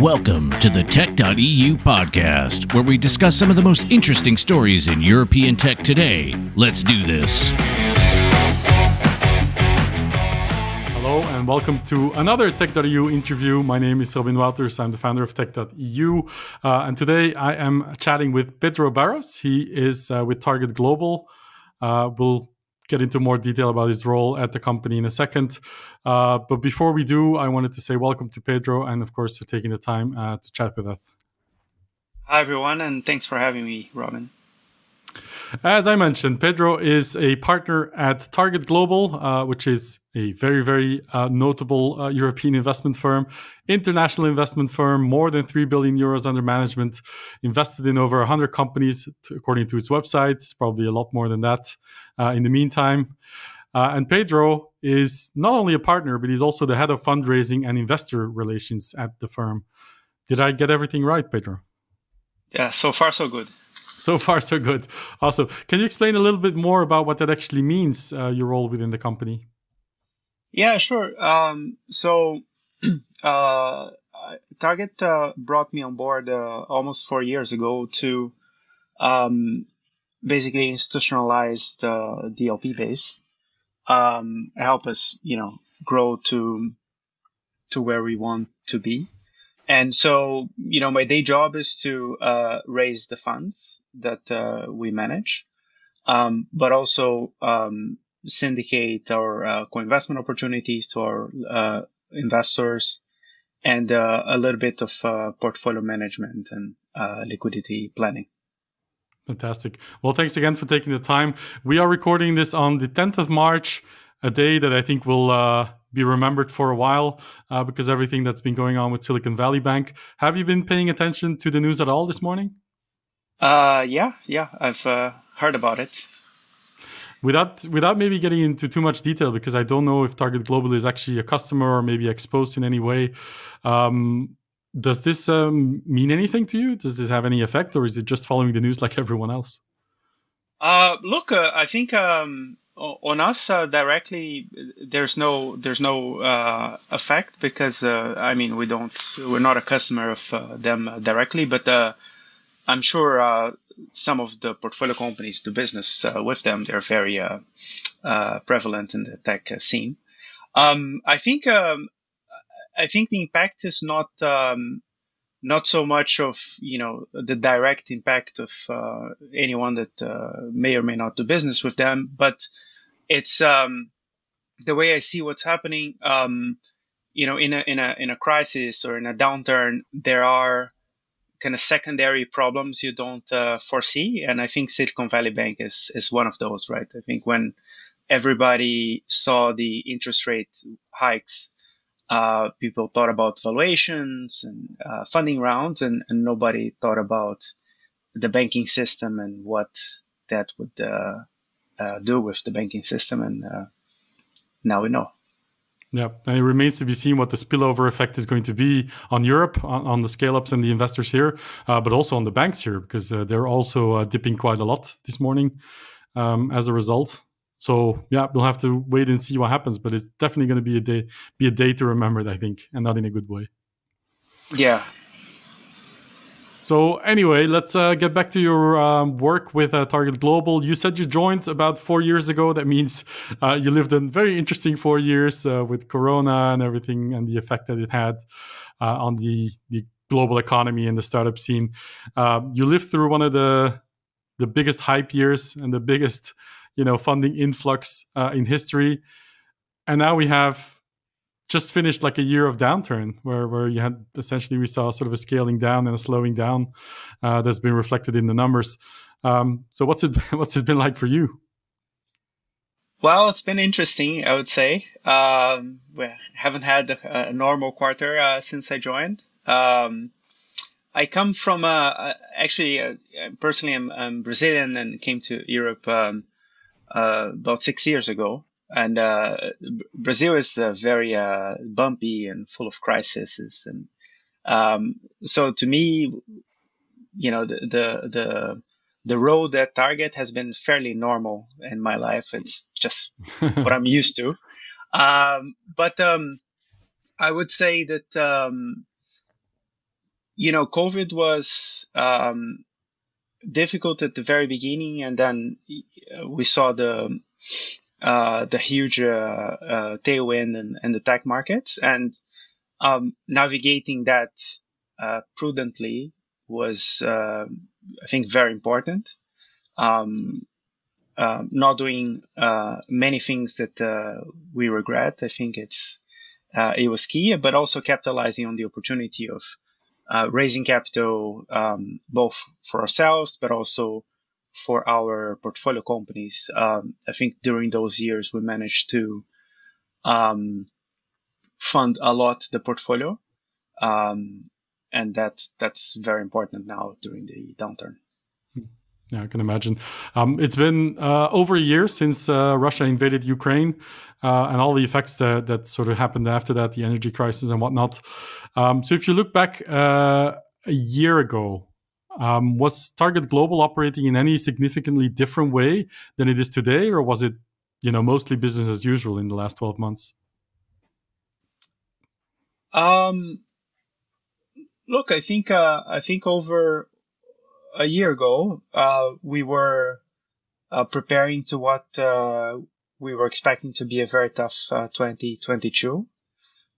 Welcome to the Tech.eu podcast, where we discuss some of the most interesting stories in European tech today. Let's do this. Hello, and welcome to another Tech.eu interview. My name is Robin Wouters. I'm the founder of Tech.eu. Uh, and today I am chatting with Pedro Barros. He is uh, with Target Global. Uh, we'll get into more detail about his role at the company in a second. Uh, but before we do, I wanted to say welcome to Pedro and, of course, for taking the time uh, to chat with us. Hi, everyone, and thanks for having me, Robin. As I mentioned, Pedro is a partner at Target Global, uh, which is a very, very uh, notable uh, European investment firm, international investment firm, more than 3 billion euros under management, invested in over 100 companies, according to its websites, probably a lot more than that uh, in the meantime. Uh, and Pedro is not only a partner, but he's also the head of fundraising and investor relations at the firm. Did I get everything right, Pedro? Yeah, so far, so good. So far, so good. Also, can you explain a little bit more about what that actually means, uh, your role within the company? Yeah, sure. Um, so, uh, Target uh, brought me on board uh, almost four years ago to um, basically institutionalize the DLP base, um, help us, you know, grow to to where we want to be. And so, you know, my day job is to uh, raise the funds that uh, we manage, um, but also um, syndicate our uh, co-investment opportunities to our uh, investors, and uh, a little bit of uh, portfolio management and liquidity planning. Fantastic. Well, thanks again for taking the time. We are recording this on the 10th of March, a day that I think will uh, be remembered for a while uh, because everything that's been going on with Silicon Valley Bank. Have you been paying attention to the news at all this morning? Uh, yeah, yeah, I've uh, heard about it. Without without maybe getting into too much detail, because I don't know if Target Global is actually a customer or maybe exposed in any way. Um, does this um, mean anything to you? Does this have any effect, or is it just following the news like everyone else? Uh, look, uh, I think um, on us uh, directly, there's no there's no uh, effect because uh, I mean we don't we're not a customer of uh, them directly, but I'm sure uh, some of the portfolio companies do business uh, with them. They're very uh, uh prevalent in the tech scene. Um, I think um, I think the impact is not um, not so much of you know the direct impact of uh, anyone that may or may not do business with them, but it's um, the way I see what's happening. Um, you know, in a in a in a crisis or in a downturn, there are kind of secondary problems you don't uh, foresee. And I think Silicon Valley Bank is, is one of those, right? I think when everybody saw the interest rate hikes, uh, people thought about valuations and uh, funding rounds, and, and, nobody thought about the banking system and what that would uh, uh, do with the banking system. And uh, now we know. Yeah, and it remains to be seen what the spillover effect is going to be on Europe, on, on the scale ups and the investors here, uh, but also on the banks here, because uh, they're also uh, dipping quite a lot this morning um, as a result. So yeah, we'll have to wait and see what happens, but it's definitely going to be a day, be a day to remember, I think, and not in a good way. Yeah, so anyway, let's uh, get back to your um, work with uh, Target Global. You said you joined about four years ago. That means uh, you lived in very interesting four years uh, with Corona and everything, and the effect that it had uh, on the the global economy and the startup scene. Um, you lived through one of the the biggest hype years and the biggest you know funding influx uh, in history, and now we have just finished like a year of downturn where where you had essentially we saw sort of a scaling down and a slowing down uh, that's been reflected in the numbers. Um, so what's it what's it been like for you? Well, it's been interesting, I would say. Um, we haven't had a, a normal quarter uh, since I joined. Um, I come from uh, actually uh, personally I'm, I'm, Brazilian and came to Europe um, uh, about six years ago and uh, Brazil is uh, very uh, bumpy and full of crises, and um, so to me, you know, the, the the the road at Target has been fairly normal in my life. It's just what I'm used to. Um, but um, I would say that um, you know COVID was um, difficult at the very beginning, and then we saw the uh, the huge uh, uh, tailwind in, in the tech markets, and um, navigating that uh, prudently was, uh, I think, very important. Um, uh, not doing many things that we regret. I think it's it was key, but also capitalizing on the opportunity of raising capital um, both for ourselves, but also for our portfolio companies. Um, I think during those years we managed to um, fund a lot the portfolio, um, and that's that's very important now during the downturn. Yeah, I can imagine. Um, it's been uh, over a year since uh, Russia invaded Ukraine, uh, and all the effects that that sort of happened after that, the energy crisis and whatnot. Um, so, if you look back uh, a year ago, um, was Target Global operating in any significantly different way than it is today, or was it, you know, mostly business as usual in the last twelve months? Um, look, I think uh, I think over a year ago, uh, we were uh, preparing to what uh, we were expecting to be a very tough uh, 2022.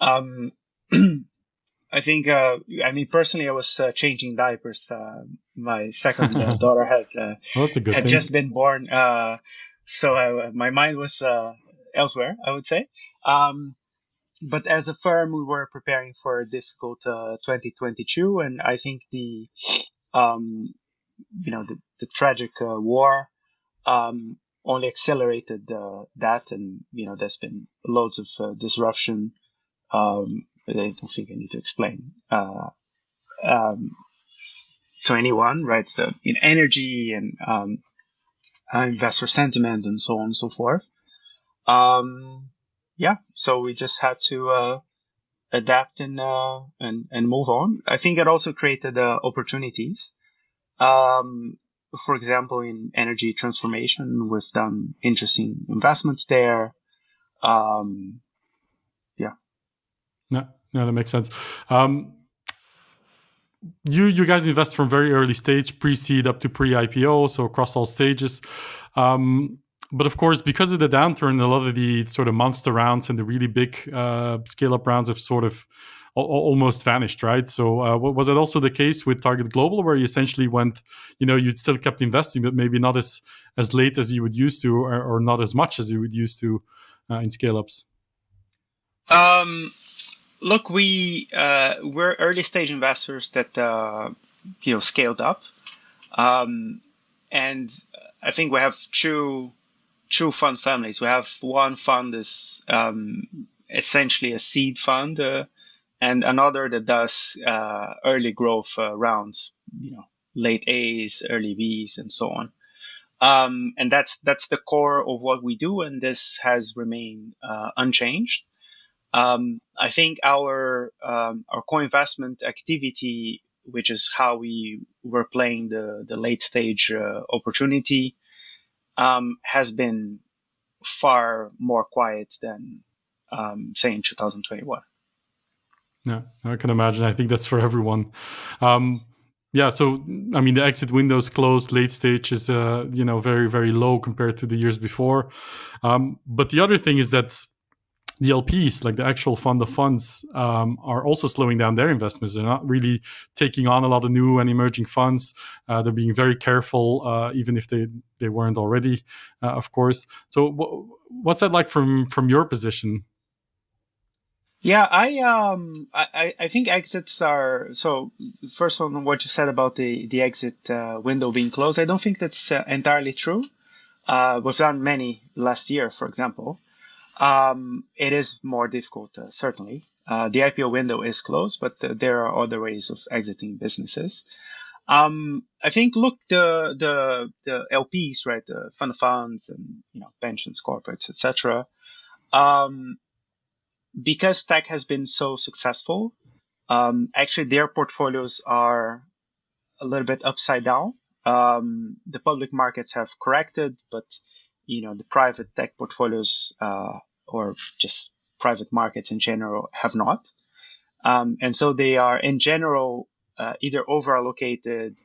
Um, I think, uh, I mean, personally, I was uh, changing diapers. Uh, my second uh, daughter has uh, well, had thing. just been born, uh, so I, my mind was elsewhere. I would say. Um, but as a firm, we were preparing for a difficult 2022, and I think the, um, you know, the, the tragic war um, only accelerated that, and you know, there's been loads of disruption. Um, I don't think I need to explain uh, um, to anyone, right? The in energy and um, uh, investor sentiment and so on and so forth. Um, yeah, so we just had to uh, adapt and uh, and and move on. I think it also created uh, opportunities. Um, for example, in energy transformation, we've done interesting investments there. Um. No, no, that makes sense. Um, you you guys invest from very early stage, pre-seed up to pre-IPO, so across all stages. Um, but of course, because of the downturn, a lot of the sort of monster rounds and the really big uh, scale-up rounds have sort of almost vanished, right? So uh, was it also the case with Target Global, where you essentially went, you know, you still kept investing, but maybe not as as late as you would used to, or, or not as much as you would used to uh, in scale-ups? Um, look, we uh, we're early stage investors that uh, you know scaled up, um, and I think we have two two fund families. We have one fund is um, essentially a seed fund, uh, and another that does uh, early growth uh, rounds. You know, late A's, early B's, and so on. Um, and that's that's the core of what we do, and this has remained uh, unchanged. Um, I think our um, our co-investment activity, which is how we were playing the the late stage uh, opportunity, um, has been far more quiet than um, say in 2021. Yeah, I can imagine. I think that's for everyone. Um, yeah, so I mean, the exit windows closed. Late stage is, uh, you know, very very low compared to the years before. Um, but the other thing is that the LPs, like the actual fund of funds, um, are also slowing down their investments. They're not really taking on a lot of new and emerging funds. Uh, they're being very careful, uh, even if they they weren't already, uh, of course. So, w- what's that like from from your position? Yeah, I um I, I think exits are so first on what you said about the the exit uh, window being closed. I don't think that's uh, entirely true. Uh, we've done many last year, for example. Um, it is more difficult, uh, certainly. Uh, the IPO window is closed, but uh, there are other ways of exiting businesses. Um, I think, look, the the the LPs, right, the fund of funds and you know pensions, corporates, etc. Um, because tech has been so successful, um, actually their portfolios are a little bit upside down. Um, the public markets have corrected, but you know the private tech portfolios uh, or just private markets in general have not. Um, and so they are in general uh, either over allocated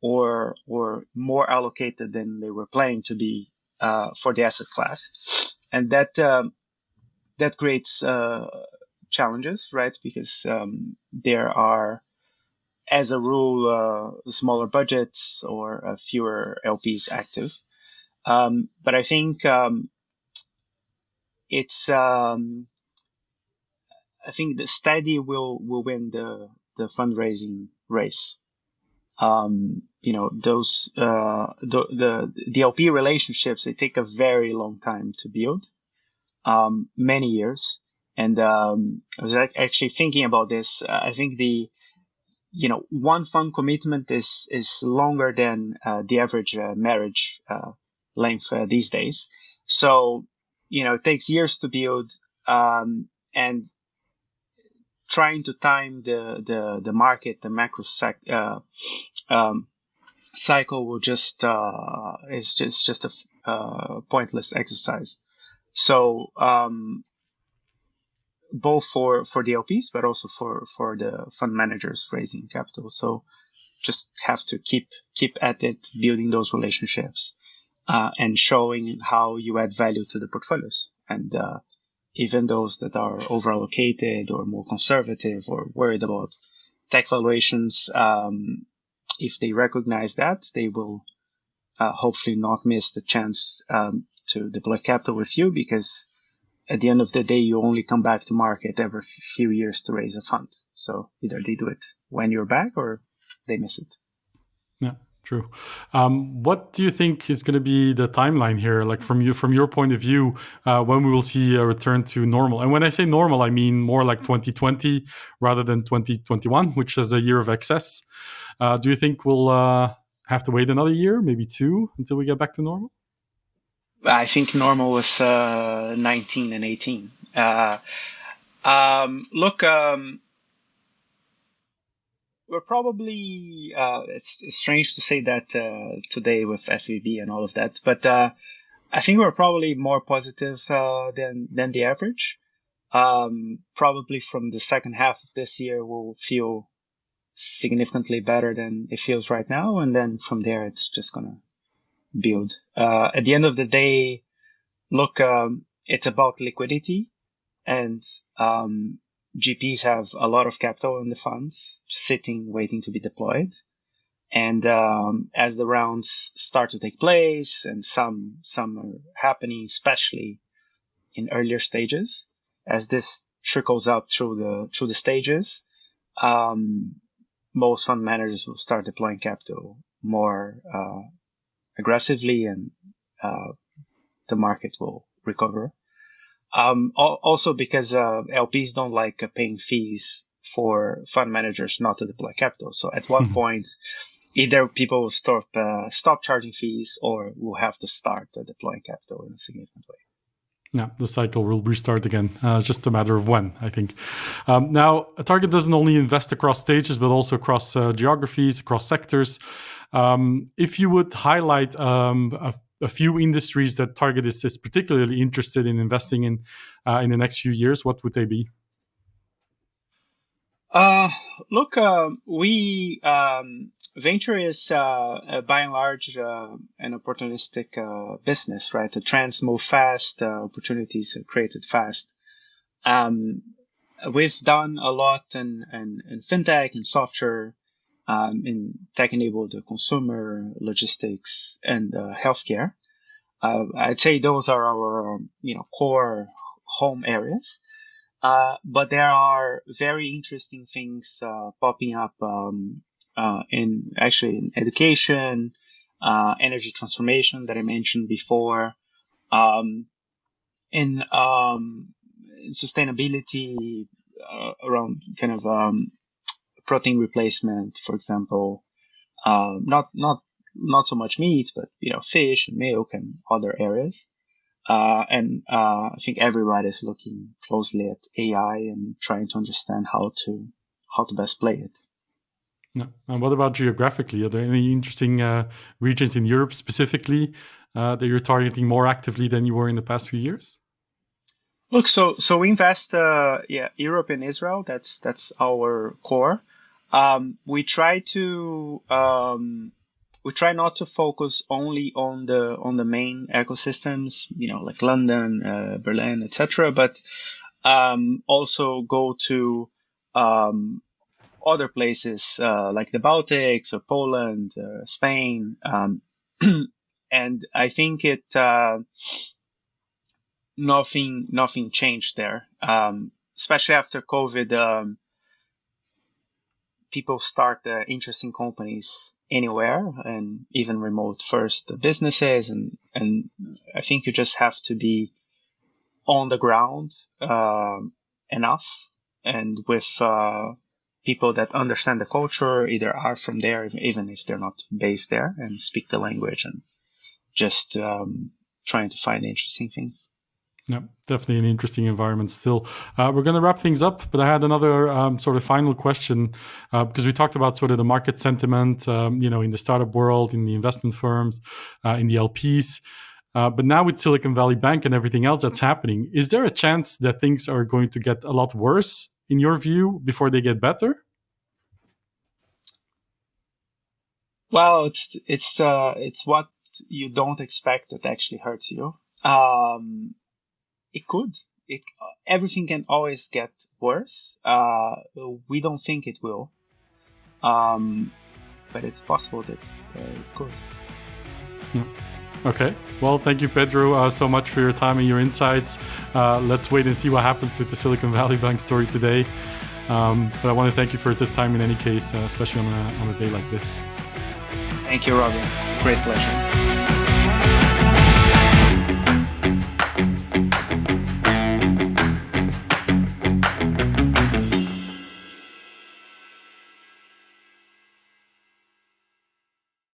or or more allocated than they were planning to be uh, for the asset class, and that um, that creates uh, challenges, right? Because um, there are, as a rule, uh, smaller budgets or uh, fewer LPs active. Um, but I think um, it's um, I think the steady will will win the the fundraising race. Um, you know, those uh, the, the the LP relationships they take a very long time to build, um, many years. And um, I was actually thinking about this. Uh, I think the you know one fund commitment is is longer than uh, the average uh, marriage uh, length uh, these days. So you know it takes years to build, um, and trying to time the the, the market, the macro sec, uh, um, cycle will just uh, is just just a uh, pointless exercise. So um, both for for the LPs, but also for for the fund managers raising capital. So just have to keep keep at it, building those relationships, uh, and showing how you add value to the portfolios. And uh, even those that are over allocated or more conservative or worried about tech valuations, um, if they recognize that, they will uh, hopefully not miss the chance um, to deploy capital with you because at the end of the day, you only come back to market every few years to raise a fund. So either they do it when you're back or they miss it. True. Um, what do you think is going to be the timeline here? Like from you, from your point of view, uh, when we will see a return to normal? And when I say normal, I mean more like 2020 rather than 2021, which is a year of excess. Uh, do you think we'll uh, have to wait another year, maybe two, until we get back to normal? I think normal was uh, 19 and 18. Uh, um, look. Um, we're probably uh, it's, it's, strange to say that uh, today with SVB and all of that, but uh, I think we're probably more positive uh, than than the average. Um, probably from the second half of this year, we'll feel significantly better than it feels right now, and then from there, it's just gonna build. Uh, at the end of the day, look, um, it's about liquidity, and um, GPs have a lot of capital in the funds sitting, waiting to be deployed. And um, as the rounds start to take place, and some some are happening, especially in earlier stages, as this trickles up through the through the stages, um, most fund managers will start deploying capital more uh, aggressively, and uh, the market will recover. Um, also because uh, LPs don't like uh, paying fees for fund managers not to deploy capital. So at one mm-hmm. point, either people will stop uh, stop charging fees or will have to start uh, deploying capital in a significant way. Yeah, the cycle will restart again. Uh, just a matter of when, I think. Um, now, a target doesn't only invest across stages, but also across uh, geographies, across sectors. Um, if you would highlight um, a a few industries that Target is, is particularly interested in investing in uh, in the next few years, what would they be? Uh, look, uh, we um, venture is uh, by and large uh, an opportunistic uh, business, right? The trends move fast, opportunities are created fast. Um, we've done a lot in, in, in fintech and software um, in tech-enabled consumer logistics and uh, healthcare. Uh, I'd say those are our you know core home areas. Uh, but there are very interesting things uh, popping up um, uh, in actually in education, uh, energy transformation that I mentioned before, um, in, um, sustainability around kind of um, protein replacement, for example. Um, not not not so much meat, but you know, fish and milk and other areas. Uh, and uh, I think everybody is looking closely at AI and trying to understand how to how to best play it. Yeah. And what about geographically? Are there any interesting uh, regions in Europe specifically uh, that you're targeting more actively than you were in the past few years? Look, so so we invest, uh, yeah, Europe and Israel. That's that's our core. Um, we try to um, we try not to focus only on the on the main ecosystems, you know, like London, uh, Berlin, etc. But um, also go to um, other places uh, like the Baltics or Poland, uh, Spain, um, and I think it uh, nothing nothing changed there. Um, especially after COVID, um, people start uh, interesting companies anywhere and even remote first businesses, and and I think you just have to be on the ground uh, enough and with uh, people that understand the culture, either are from there, even if they're not based there, and speak the language, and just um, trying to find interesting things. Yeah, definitely an interesting environment still. Uh, we're going to wrap things up, but I had another um, sort of final question uh, because we talked about sort of the market sentiment, um, you know, in the startup world, in the investment firms, uh, in the LPs. Uh, but now with Silicon Valley Bank and everything else that's happening, is there a chance that things are going to get a lot worse in your view before they get better? Well, it's it's uh, it's what you don't expect that actually hurts you. Um, it could. It everything can always get worse. Uh, we don't think it will, um, but it's possible that uh, it could. Yeah. Okay. Well, thank you, Pedro, uh, so much for your time and your insights. Uh, let's wait and see what happens with the Silicon Valley Bank story today. Um, but I want to thank you for the time in any case, uh, especially on a, on a day like this. Thank you, Robin. Great pleasure.